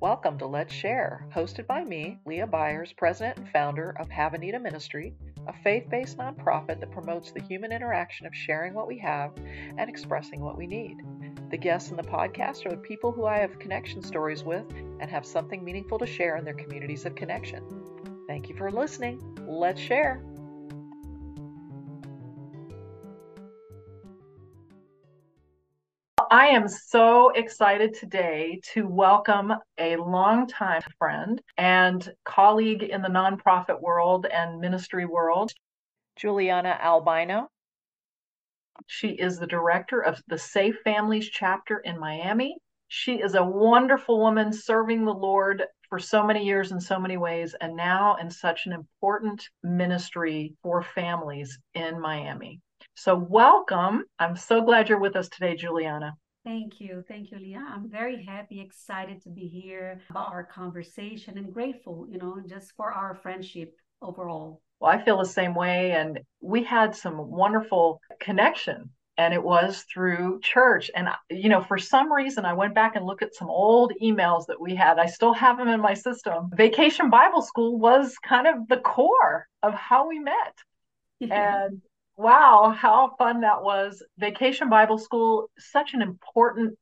Welcome to Let's Share, hosted by me, Leigh Byers, president and founder of Have a Need a Ministry, a faith based nonprofit that promotes the human interaction of sharing what we have and expressing what we need. The guests in the podcast are the people who I have connection stories with and have something meaningful to share in their communities of connection. Thank you for listening. Let's share. I am so excited today to welcome a longtime friend and colleague in the nonprofit world and ministry world, Juliana Albino. She is the director of the Safe Families chapter in Miami. She is a wonderful woman serving the Lord for so many years in so many ways, and now in such an important ministry for families in Miami. So, welcome. I'm so glad you're with us today, Juliana. Thank you. Thank you, Leigh. I'm very happy, excited to be here about our conversation and grateful, you know, just for our friendship overall. Well, I feel the same way. And we had some wonderful connection and it was through church. And, you know, for some reason, I went back and looked at some old emails that we had. I still have them in my system. Vacation Bible School was kind of the core of how we met. Yeah. And wow, how fun that was. Vacation Bible School, such an important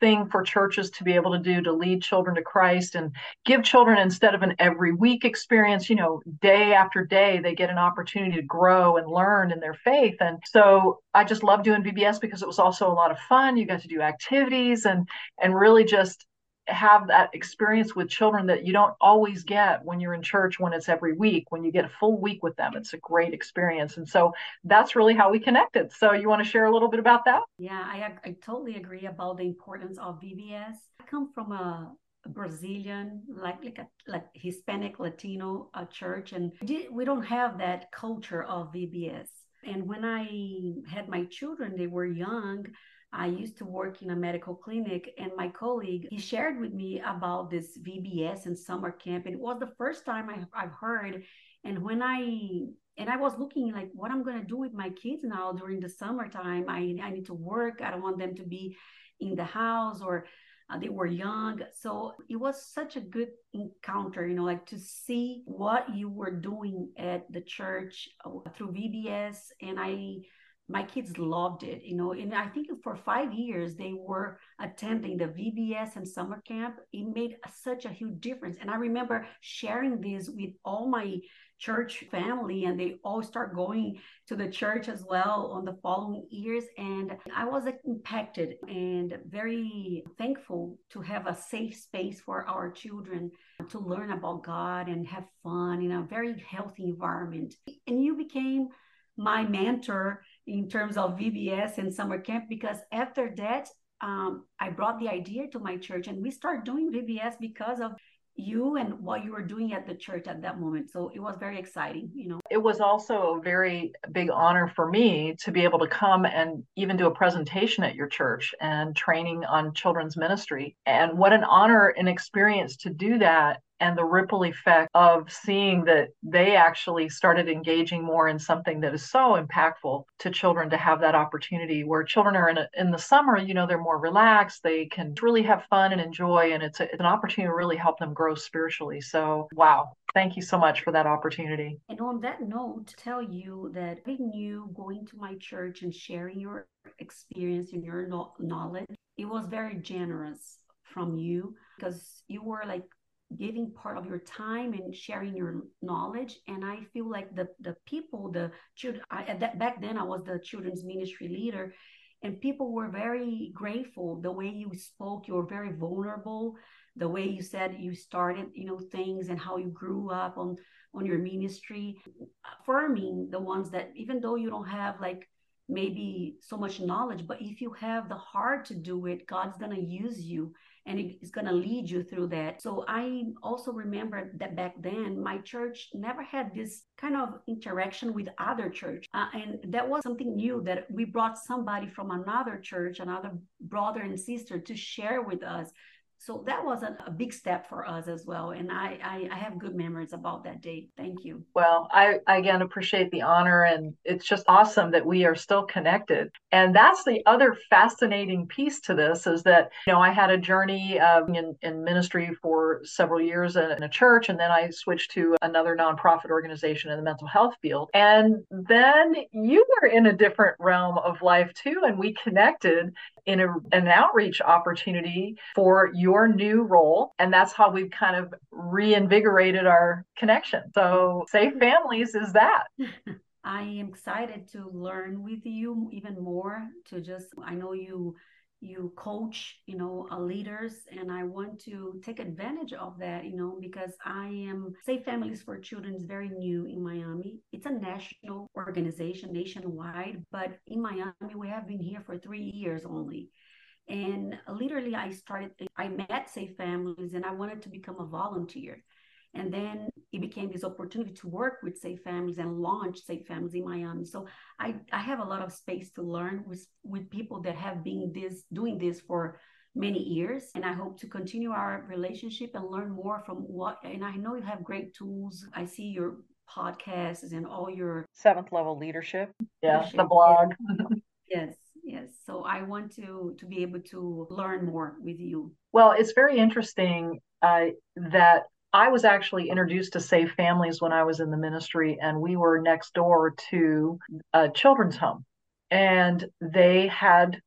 thing for churches to be able to do to lead children to Christ and give children instead of an every week experience, you know, day after day, they get an opportunity to grow and learn in their faith. And so I just love doing VBS because it was also a lot of fun. You got to do activities and and really just have that experience with children that you don't always get when you're in church when it's every week when you get a full week with them it's a great experience and so that's really how we connected so you want to share a little bit about that yeah i, I totally agree about the importance of vbs i come from a Brazilian, like like a like Hispanic Latino uh, church, and we don't have that culture of VBS. And when I had my children, they were young. I used to work in a medical clinic, and my colleague he shared with me about this VBS and summer camp. And it was the first time I, I've heard. And when I and I was looking like what I'm to do with my kids now during the summertime. I I need to work. I don't want them to be in the house or uh, they were young. So it was such a good encounter, you know, like to see what you were doing at the church uh, through VBS. And I my kids loved it, you know, and I think for five years they were attending the VBS and summer camp. It made such a huge difference. And I remember sharing this with all my church family, and they all start going to the church as well on the following years. And I was impacted and very thankful to have a safe space for our children to learn about God and have fun in a very healthy environment. And you became my mentor in terms of VBS and summer camp because after that, um, I brought the idea to my church and we started doing VBS because of you and what you were doing at the church at that moment. So it was very exciting, you know. It was also a very big honor for me to be able to come and even do a presentation at your church and training on children's ministry. And what an honor and experience to do that and the ripple effect of seeing that they actually started engaging more in something that is so impactful to children to have that opportunity where children are in, a, in the summer you know they're more relaxed they can really have fun and enjoy and it's, a, it's an opportunity to really help them grow spiritually. So wow thank you so much for that opportunity. And on that note tell you that being you going to my church and sharing your experience and your knowledge it was very generous from you because you were like giving part of your time and sharing your knowledge. And i feel like the the people the children I, at that back then i was the children's ministry leader and people were very grateful the way you spoke. You were very vulnerable the way you said you started you know things and how you grew up on on your ministry affirming the ones that even though you don't have like maybe so much knowledge but if you have the heart to do it god's to use you and it's going to lead you through that. So I also remember that back then my church never had this kind of interaction with other church. Uh, and that was something new that we brought somebody from another church, another brother and sister to share with us So that was a, a, big step for us as well. And I, I, I, have good memories about that day. Thank you. Well, I, I again appreciate the honor. And it's just awesome that we are still connected. And that's the other fascinating piece to this is that, you know, I had a journey in, in ministry for several years in a church. And then I switched to another nonprofit organization in the mental health field. And then you were in a different realm of life too. And we connected in a, an outreach opportunity for your new role. And that's how we've kind of reinvigorated our connection. So, Safe Families is that. I am excited to learn with you even more to just, I know you you coach you know uh, leaders and i want to take advantage of that you know because i am safe families for children is very new in miami. It's a national organization nationwide but in miami we have been here for three years only. And literally i started i met safe families and i wanted to become a volunteer and then it became this opportunity to work with Safe Families and launch Safe Families in Miami. So I, I have a lot of space to learn with, with people that have been this doing this for many years. And I hope to continue our relationship and learn more from what and I know you have great tools. I see your podcasts and all your seventh level leadership. Yeah, leadership. the blog. yes yes so i want to to be able to learn more with you well it's very interesting uh, that I was actually introduced to Safe Families when I was in the ministry, and we were next door to a children's home. And they had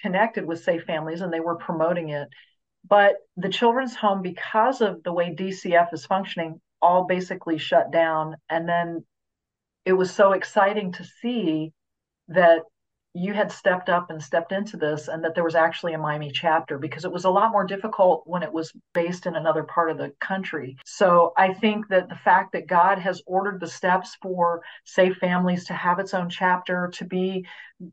connected with Safe Families and they were promoting it. But the children's home, because of the way DCF is functioning, all basically shut down. And then it was so exciting to see that you had stepped up and stepped into this and that there was actually a Miami chapter because it was a lot more difficult when it was based in another part of the country. So I think that the fact that God has ordered the steps for Safe Families to have its own chapter, to be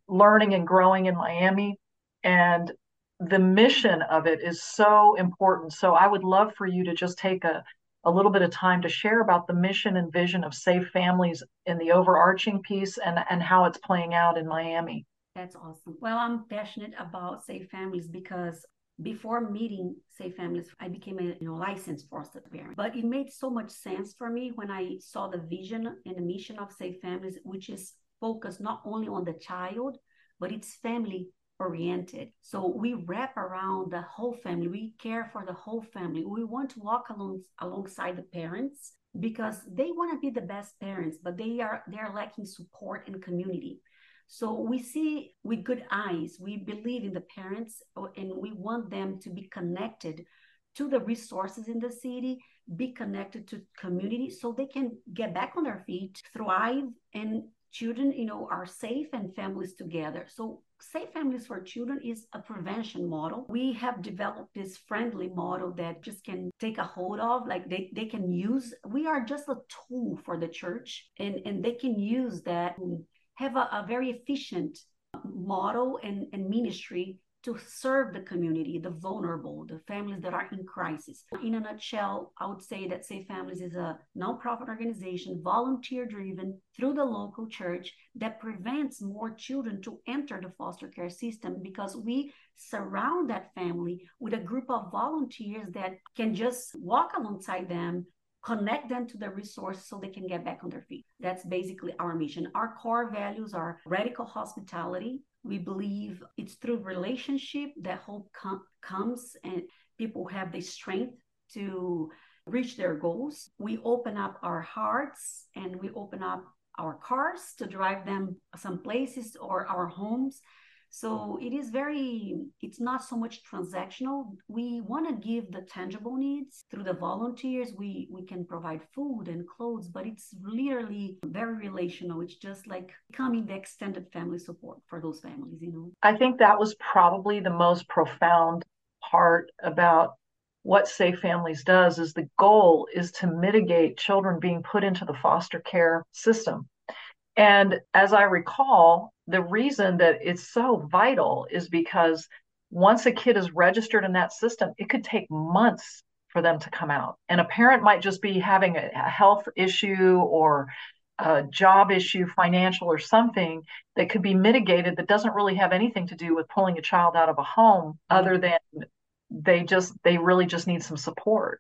learning and growing in Miami, and the mission of it is so important. So I would love for you to just take a a little bit of time to share about the mission and vision of Safe Families in the overarching piece and, and how it's playing out in Miami. That's awesome. Well, I'm passionate about Safe Families because before meeting Safe Families, I became a you know, licensed foster parent. But it made so much sense for me when I saw the vision and the mission of Safe Families, which is focused not only on the child, but its family oriented. So we wrap around the whole family. We care for the whole family. We want to walk along alongside the parents because they want to be the best parents, but they are they are lacking support and community. So we see with good eyes. We believe in the parents uh, and we want them to be connected to the resources in the city, be connected to community so they can get back on their feet, thrive and children you know are safe and families together so safe families for children is a prevention model. We have developed this friendly model that just can take a hold of like they, they can use we are just a tool for the church and and they can use that have a, a very efficient uh, model and, and ministry to serve the community, the vulnerable, the families that are in crisis. In a nutshell, I would say that Safe Families is a nonprofit organization, volunteer driven through the local church that prevents more children to enter the foster care system because we surround that family with a group of volunteers that can just walk alongside them connect them to the resources so they can get back on their feet. That's basically our mission. Our core values are radical hospitality, we believe it's through relationship that hope com- comes and people have the strength to reach their goals. We open up our hearts and we open up our cars to drive them some places or our homes so it is very, it's not so much transactional. We want to give the tangible needs through the volunteers. We we can provide food and clothes, but it's literally very relational. It's just like becoming the extended family support for those families, you know. I think that was probably the most profound part about what Safe Families does is the goal is to mitigate children being put into the foster care system. And as I recall, the reason that it's so vital is because once a kid is registered in that system, it could take months for them to come out. And a parent might just be having a, health issue or a job issue, financial or something that could be mitigated that doesn't really have anything to do with pulling a child out of a home mm-hmm. other than they just they really just need some support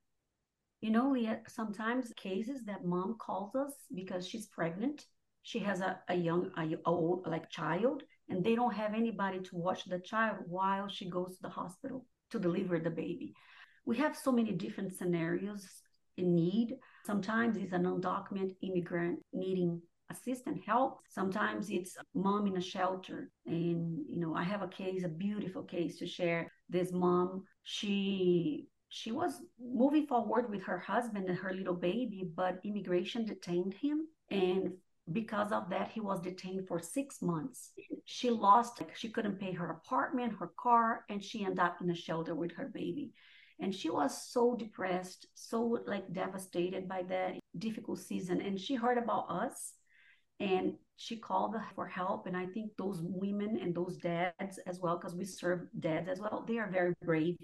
you know Leigh, sometimes cases that mom calls us because she's pregnant she has a, a young a, old like child and they don't have anybody to watch the child while she goes to the hospital to deliver the baby. We have so many different scenarios in need. Sometimes it's an undocumented immigrant needing assistant help. Sometimes it's mom in a shelter. And you know i have a case a beautiful case to share. This mom she she was moving forward with her husband and her little baby but immigration detained him. And because of that he was detained for six months. She lost she couldn't pay her apartment her car and she ended up in a shelter with her baby. And she was so depressed so like devastated by that difficult season. And she heard about us and she called for help. And i think those women and those dads as well because we serve dads as well they are very brave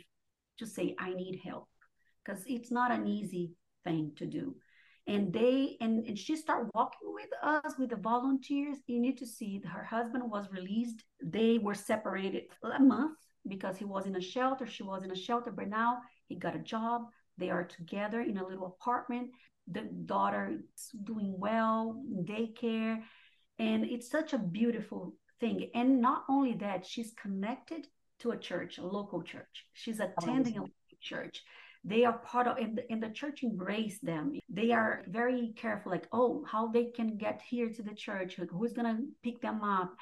to say i need help. Because it's not an easy thing to do and they and, and she started walking with us with the volunteers you need to see her husband was released. They were separated a month because he was in a shelter she was in a shelter but now he got a job. They are together in a little apartment. The daughter is doing well daycare and it's such a beautiful thing. And not only that she's connected to a church a local church. She's attending a church they are part of and the, and the church embrace them. They are very careful like oh how they can get here to the church who's to pick them up?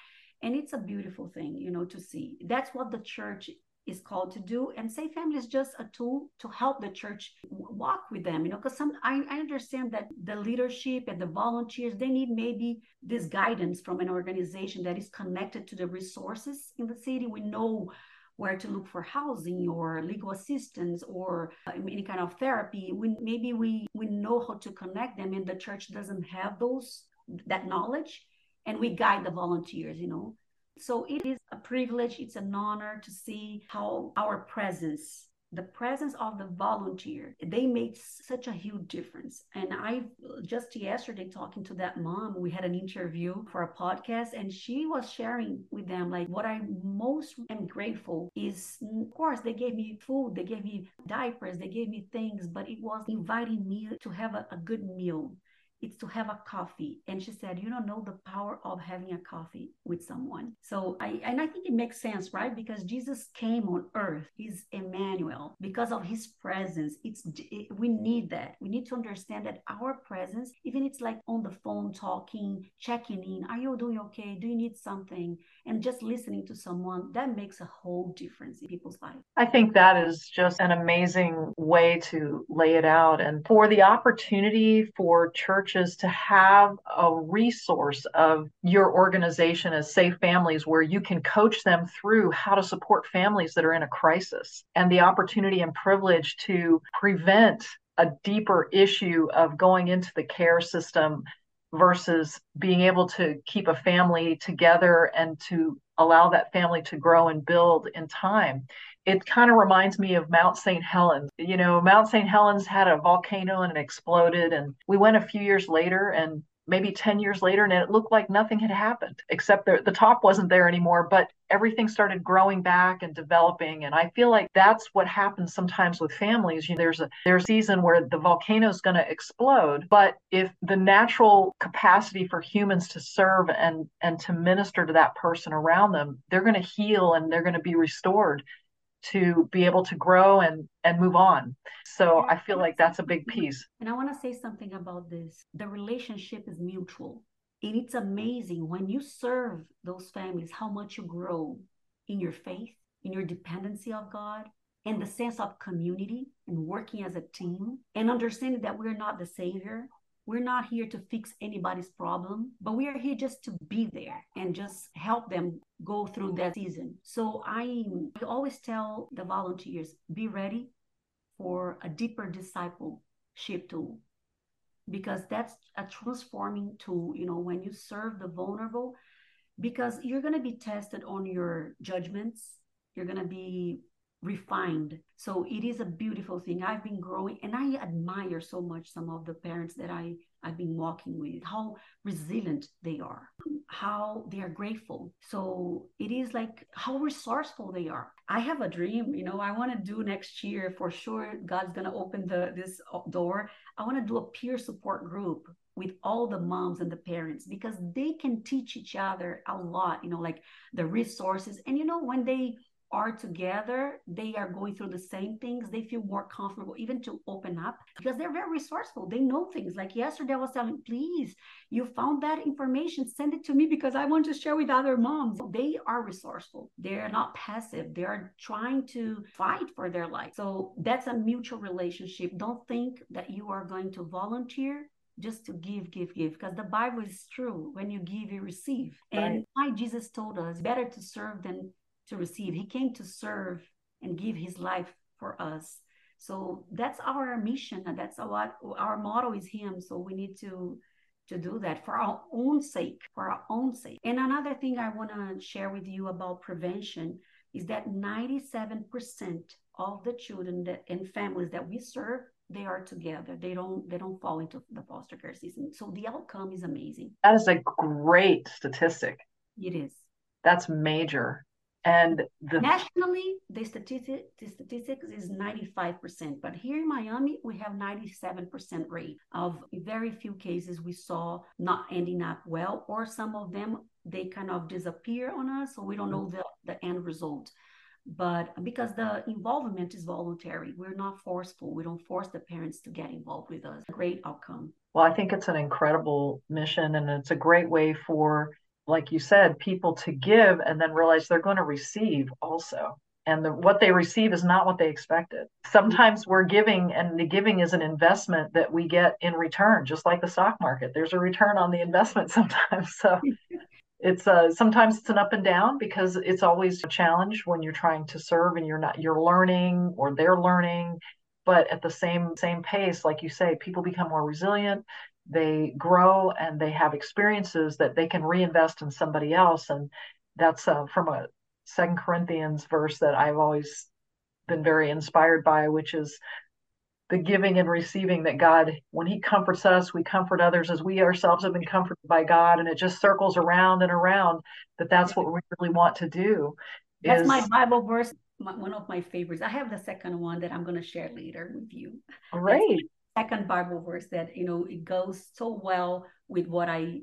And it's a beautiful thing you know to see. That's what the church is called to do. And safe family is just a tool to help the church walk with them you know because some I, I understand that the leadership and the volunteers they need maybe this guidance from an organization that is connected to the resources in the city. We know where to look for housing or legal assistance or uh, any kind of therapy we maybe we we know how to connect them and the church doesn't have those that knowledge and we guide the volunteers you know? So it is a privilege, it's an honor to see how our presence, the presence of the volunteer, they made such a huge difference. And I just yesterday talking to that mom, we had an interview for a podcast, and she was sharing with them like what I most am grateful is, of course, they gave me food, they gave me diapers, they gave me things, but it was inviting me to have a, a good meal it's to have a coffee. And she said, You don't know the power of having a coffee with someone. So I and I think it makes sense, right? Because Jesus came on earth. He's Emmanuel. Because of his presence, it's it, we need that. We need to understand that our presence, even it's like on the phone talking, checking in, are you doing okay? Do you need something? And just listening to someone, that makes a whole difference in people's life. I think that is just an amazing way to lay it out. And for the opportunity for church churches to have a resource of your organization as safe families where you can coach them through how to support families that are in a crisis and the opportunity and privilege to prevent a deeper issue of going into the care system versus being able to keep a family together and to allow that family to grow and build in time it kind of reminds me of Mount St. Helens. You know, Mount St. Helens had a volcano and it exploded. And we went a few years later and maybe 10 years later, and it looked like nothing had happened, except the, the top wasn't there anymore, but everything started growing back and developing. And I feel like that's what happens sometimes with families. You know, there's a there's a season where the volcano is going to explode, but if the natural capacity for humans to serve and and to minister to that person around them, they're going to heal and they're going to be restored to be able to grow and and move on. So i feel like that's a big piece. and i want to say something about this. The relationship is mutual. And it's amazing when you serve those families how much you grow in your faith in your dependency of god and the sense of community and working as a team and understanding that we're not the savior we're not here to fix anybody's problem, but we are here just to be there and just help them go through that season. So I, I always tell the volunteers be ready for a deeper discipleship tool because that's a transforming tool, you know, when you serve the vulnerable, because you're going to be tested on your judgments, you're going to be refined. So it is a beautiful thing. I've been growing and I admire so much some of the parents that I, I've been walking with, how resilient they are, how they are grateful. So it is like how resourceful they are. I have a dream, you know, I want to do next year for sure. God's going to open the this uh, door. I want to do a peer support group with all the moms and the parents because they can teach each other a lot, you know, like the resources. And you know, when they are together, they are going through the same things. They feel more comfortable even to open up because they're very resourceful. They know things. Like yesterday, I was telling, please, you found that information, send it to me because I want to share with other moms. They are resourceful. They're not passive. They are trying to fight for their life. So that's a mutual relationship. Don't think that you are going to volunteer just to give, give, give, because the Bible is true. When you give, you receive. Right. And why Jesus told us better to serve than to receive. He came to serve and give his life for us. So that's our mission. And that's what our motto is him. So we need to to do that for our own sake, for our own sake. And another thing I want to share with you about prevention is that 97% of the children that, and families that we serve they are together they don't they don't fall into the foster care system so the outcome is amazing that is a great statistic it is that's major and the nationally the statistic the statistics is 95% but here in miami we have 97% rate of very few cases we saw not ending up well or some of them they kind of disappear on us so we don't know the, the end result. But because the involvement is voluntary we're not forceful. We don't force the parents to get involved with us. Great outcome. Well i think it's an incredible mission and it's a great way for like you said, people to give and then realize they're going to receive also. And the, what they receive is not what they expected. Sometimes we're giving, and the giving is an investment that we get in return, just like the stock market. There's a return on the investment sometimes. So it's uh, sometimes it's an up and down because it's always a challenge when you're trying to serve and you're not you're learning or they're learning but at the same same pace like you say people become more resilient they grow and they have experiences that they can reinvest in somebody else. And that's uh, from a second corinthians verse that i've always been very inspired by which is the giving and receiving that god when he comforts us we comfort others as we ourselves have been comforted by god. And it just circles around and around that that's what we really want to do that's is... my bible verse one of my favorites. I have the second one that i'm going to share later with you. Great second Bible verse that you know it goes so well with what I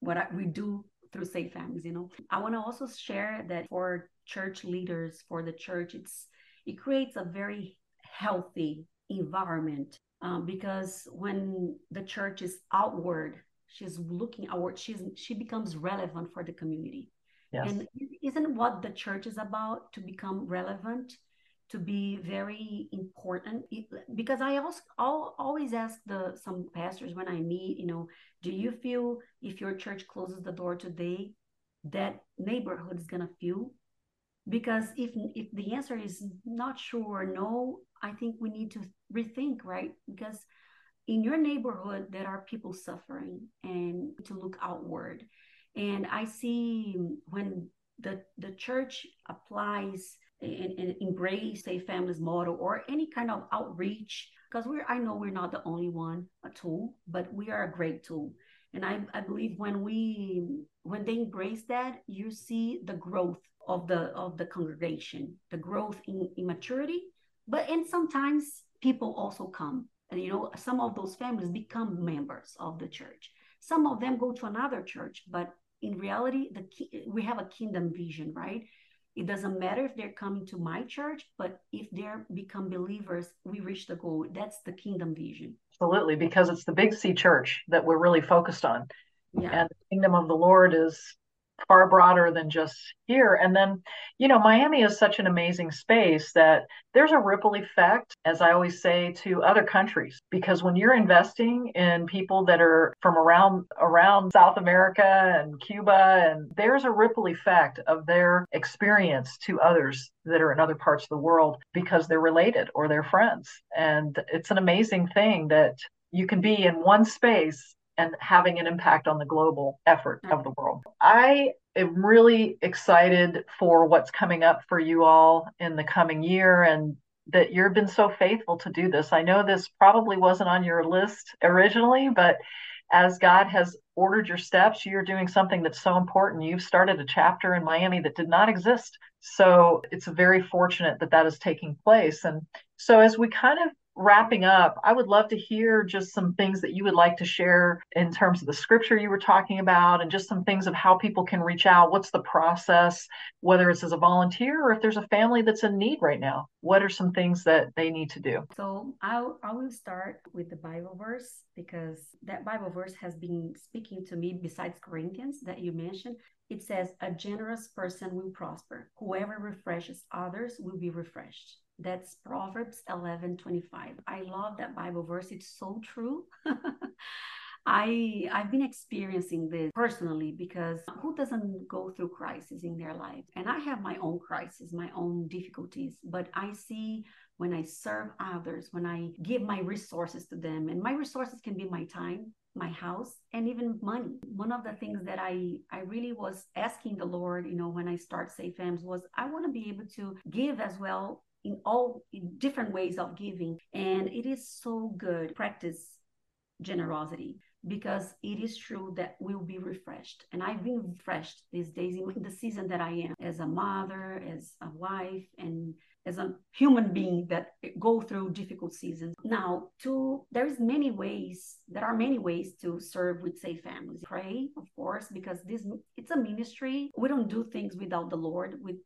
what I, we do through Safe Families. You know, I want to also share that for church leaders, for the church, it's it creates a very healthy environment um, because when the church is outward, she's looking outward. She's she becomes relevant for the community. Yes. And isn't what the church is about to become relevant? To be very important because I also I'll always ask the some pastors when I meet, you know, do you feel if your church closes the door today, that neighborhood is gonna feel? Because if if the answer is not sure, no, I think we need to rethink, right? Because in your neighborhood there are people suffering and to look outward. And I see when the the church applies and, and embrace a family's model or any kind of outreach because we're i know we're not the only one a tool but we are a great tool. And I, I believe when we when they embrace that you see the growth of the of the congregation the growth in, in maturity but and sometimes people also come. And you know some of those families become members of the church. Some of them go to another church but in reality the we have a kingdom vision right it doesn't matter if they're coming to my church, but if they're become believers, we reach the goal. That's the kingdom vision. Absolutely, because it's the big C church that we're really focused on. Yeah. And the kingdom of the Lord is far broader than just here. And then, you know, Miami is such an amazing space that there's a ripple effect, as I always say, to other countries. Because when you're investing in people that are from around around South America and Cuba, and there's a ripple effect of their experience to others that are in other parts of the world because they're related or they're friends. And it's an amazing thing that you can be in one space and having an impact on the global effort of mm. the world. I am really excited for what's coming up for you all in the coming year and that you've been so faithful to do this. I know this probably wasn't on your list originally, but as God has ordered your steps, you're doing something that's so important. You've started a chapter in Miami that did not exist. So it's very fortunate that that is taking place. And so as we kind of wrapping up, I would love to hear just some things that you would like to share in terms of the scripture you were talking about and just some things of how people can reach out. What's the process, whether it's as a volunteer or if there's a family that's in need right now? What are some things that they need to do? So I'll, I will start with the Bible verse because that Bible verse has been speaking to me besides Corinthians that you mentioned. It says, A generous person will prosper. Whoever refreshes others will be refreshed. That's Proverbs 11 25. I love that Bible verse. It's so true. I I've been experiencing this personally because who doesn't go through crisis in their life? And I have my own crisis, my own difficulties, but I see when I serve others, when I give my resources to them, and my resources can be my time, my house and even money one of the things that i i really was asking the lord you know when i start safe fams was i want to be able to give as well in all in different ways of giving. And it is so good practice generosity because it is true that we'll be refreshed. And i've been refreshed these days in the season that i am as a mother as a wife and as a human being that go through difficult seasons. Now to there's many ways there are many ways to serve with safe families. Pray of course because this it's a ministry. We don't do things without the lord with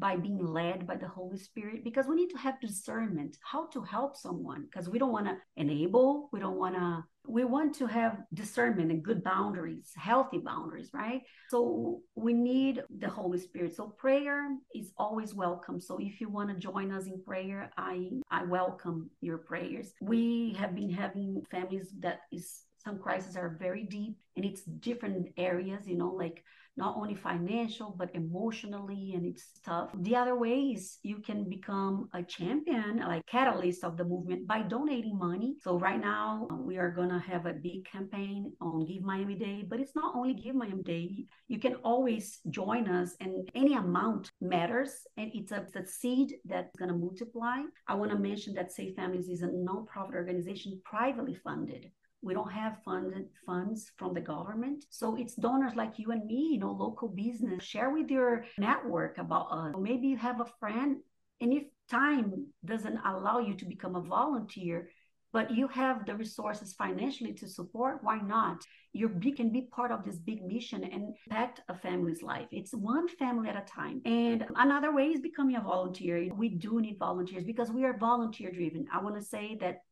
by being led by the Holy Spirit because we need to have discernment how to help someone because we don't want to enable, we don't want to we want to have discernment and good boundaries, healthy boundaries, right? So we need the Holy Spirit. So prayer is always welcome. So if you want to join us in prayer, I I welcome your prayers. We have been having families that is some crises are very deep and it's different areas, you know, like not only financial but emotionally and it's tough. The other way is you can become a champion like catalyst of the movement by donating money. So right now um, we are to have a big campaign on give miami day but it's not only give miami day. You can always join us and any amount matters and it's a, it's a seed that's to multiply. I want to mention that safe families is a nonprofit organization privately funded we don't have funded funds from the government. So it's donors like you and me you know local business. Share with your network about us. Maybe you have a friend and if time doesn't allow you to become a volunteer but you have the resources financially to support why not? You can be part of this big mission and impact a family's life. It's one family at a time. And another way is becoming a volunteer. We do need volunteers because we are volunteer driven. I want to say that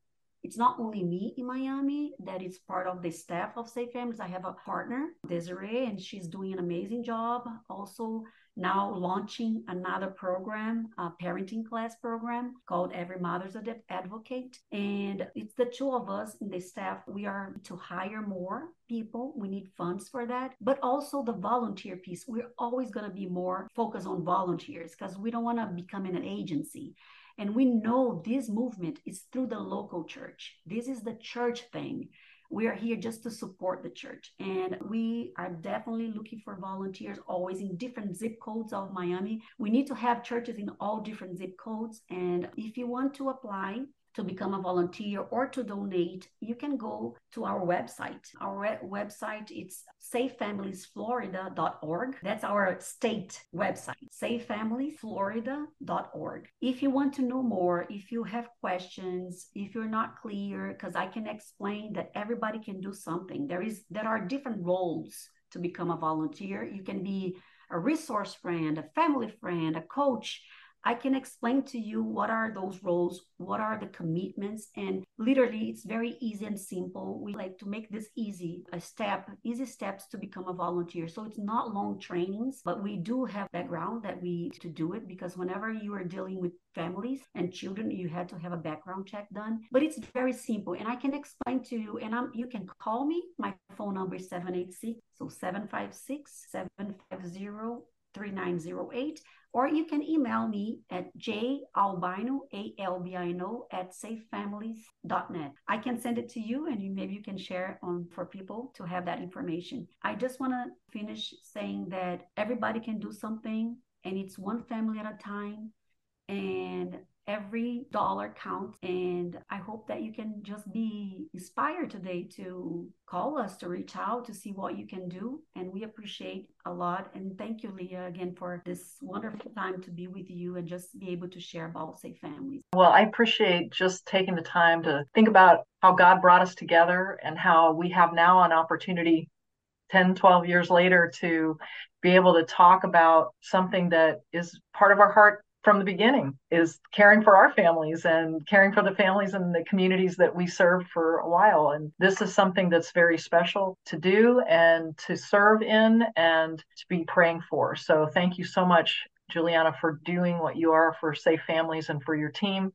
it's not only me in Miami that is part of the staff of Safe Families. I have a partner, Desiree, and she's doing an amazing job. Also, now launching another program, a parenting class program called Every Mother's Advocate. And it's the two of us in the staff. We are to hire more people. We need funds for that, but also the volunteer piece. We're always going to be more focused on volunteers because we don't want to become an agency. And we know this movement is through the local church. This is the church thing. We are here just to support the church. And we are definitely looking for volunteers always in different zip codes of Miami. We need to have churches in all different zip codes. And if you want to apply, to become a volunteer or to donate, you can go to our website. Our re- website it's safefamiliesflorida.org. That's our state website, safefamiliesflorida.org. If you want to know more, if you have questions, if you're not clear, because I can explain that everybody can do something. There is there are different roles to become a volunteer. You can be a resource friend, a family friend, a coach I can explain to you what are those roles, what are the commitments, and literally it's very easy and simple. We like to make this easy, a step, easy steps to become a volunteer. So it's not long trainings, but we do have background that we need to do it because whenever you are dealing with families and children, you had to have a background check done. But it's very simple, and I can explain to you. And I'm, you can call me. My phone number is 786 so 756 750 3908 or you can email me at jalbino, A-L-B-I-N-O, at safefamilies.net. I can send it to you and maybe you can share it on for people to have that information. I just want to finish saying that everybody can do something and it's one family at a time. And every dollar counts. And I hope that you can just be inspired today to call us, to reach out, to see what you can do. And we appreciate a lot. And thank you, Leigh, again, for this wonderful time to be with you and just be able to share about Safe Families. Well, I appreciate just taking the time to think about how God brought us together and how we have now an opportunity 10, 12 years later to be able to talk about something that is part of our heart from the beginning is caring for our families and caring for the families and the communities that we served for a while. And this is something that's very special to do and to serve in and to be praying for. So thank you so much, Juliana, for doing what you are for Safe Families and for your team.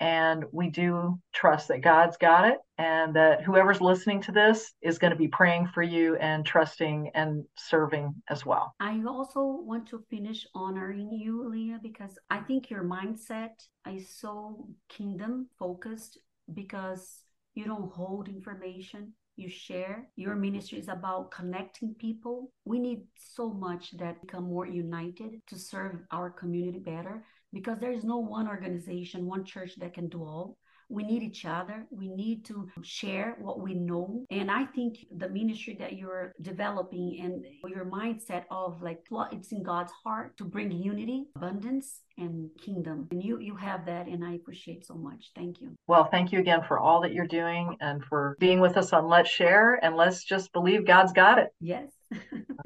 And we do trust that God's got it and that whoever's listening to this is going to be praying for you and trusting and serving as well. I also want to finish honoring you, Leigh, because I think your mindset is so kingdom focused because you don't hold information you share. Your ministry is about connecting people. We need so much that become more united to serve our community better because there is no one organization, one church that can do all. We need each other. We need to share what we know. And I think the ministry that you're developing and your mindset of like it's in God's heart to bring unity, abundance, and kingdom. And you you have that and I appreciate so much. Thank you. Well, thank you again for all that you're doing and for being with us on Let's Share and let's just believe God's got it. Yes.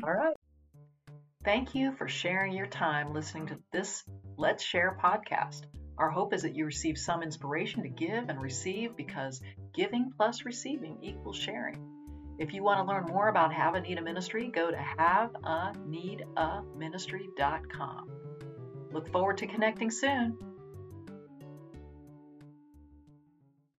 all right. Thank you for sharing your time listening to this Let's Share podcast. Our hope is that you receive some inspiration to give and receive because giving plus receiving equals sharing. If you want to learn more about Have a Need a Ministry, go to haveaneedaministry.com. Look forward to connecting soon.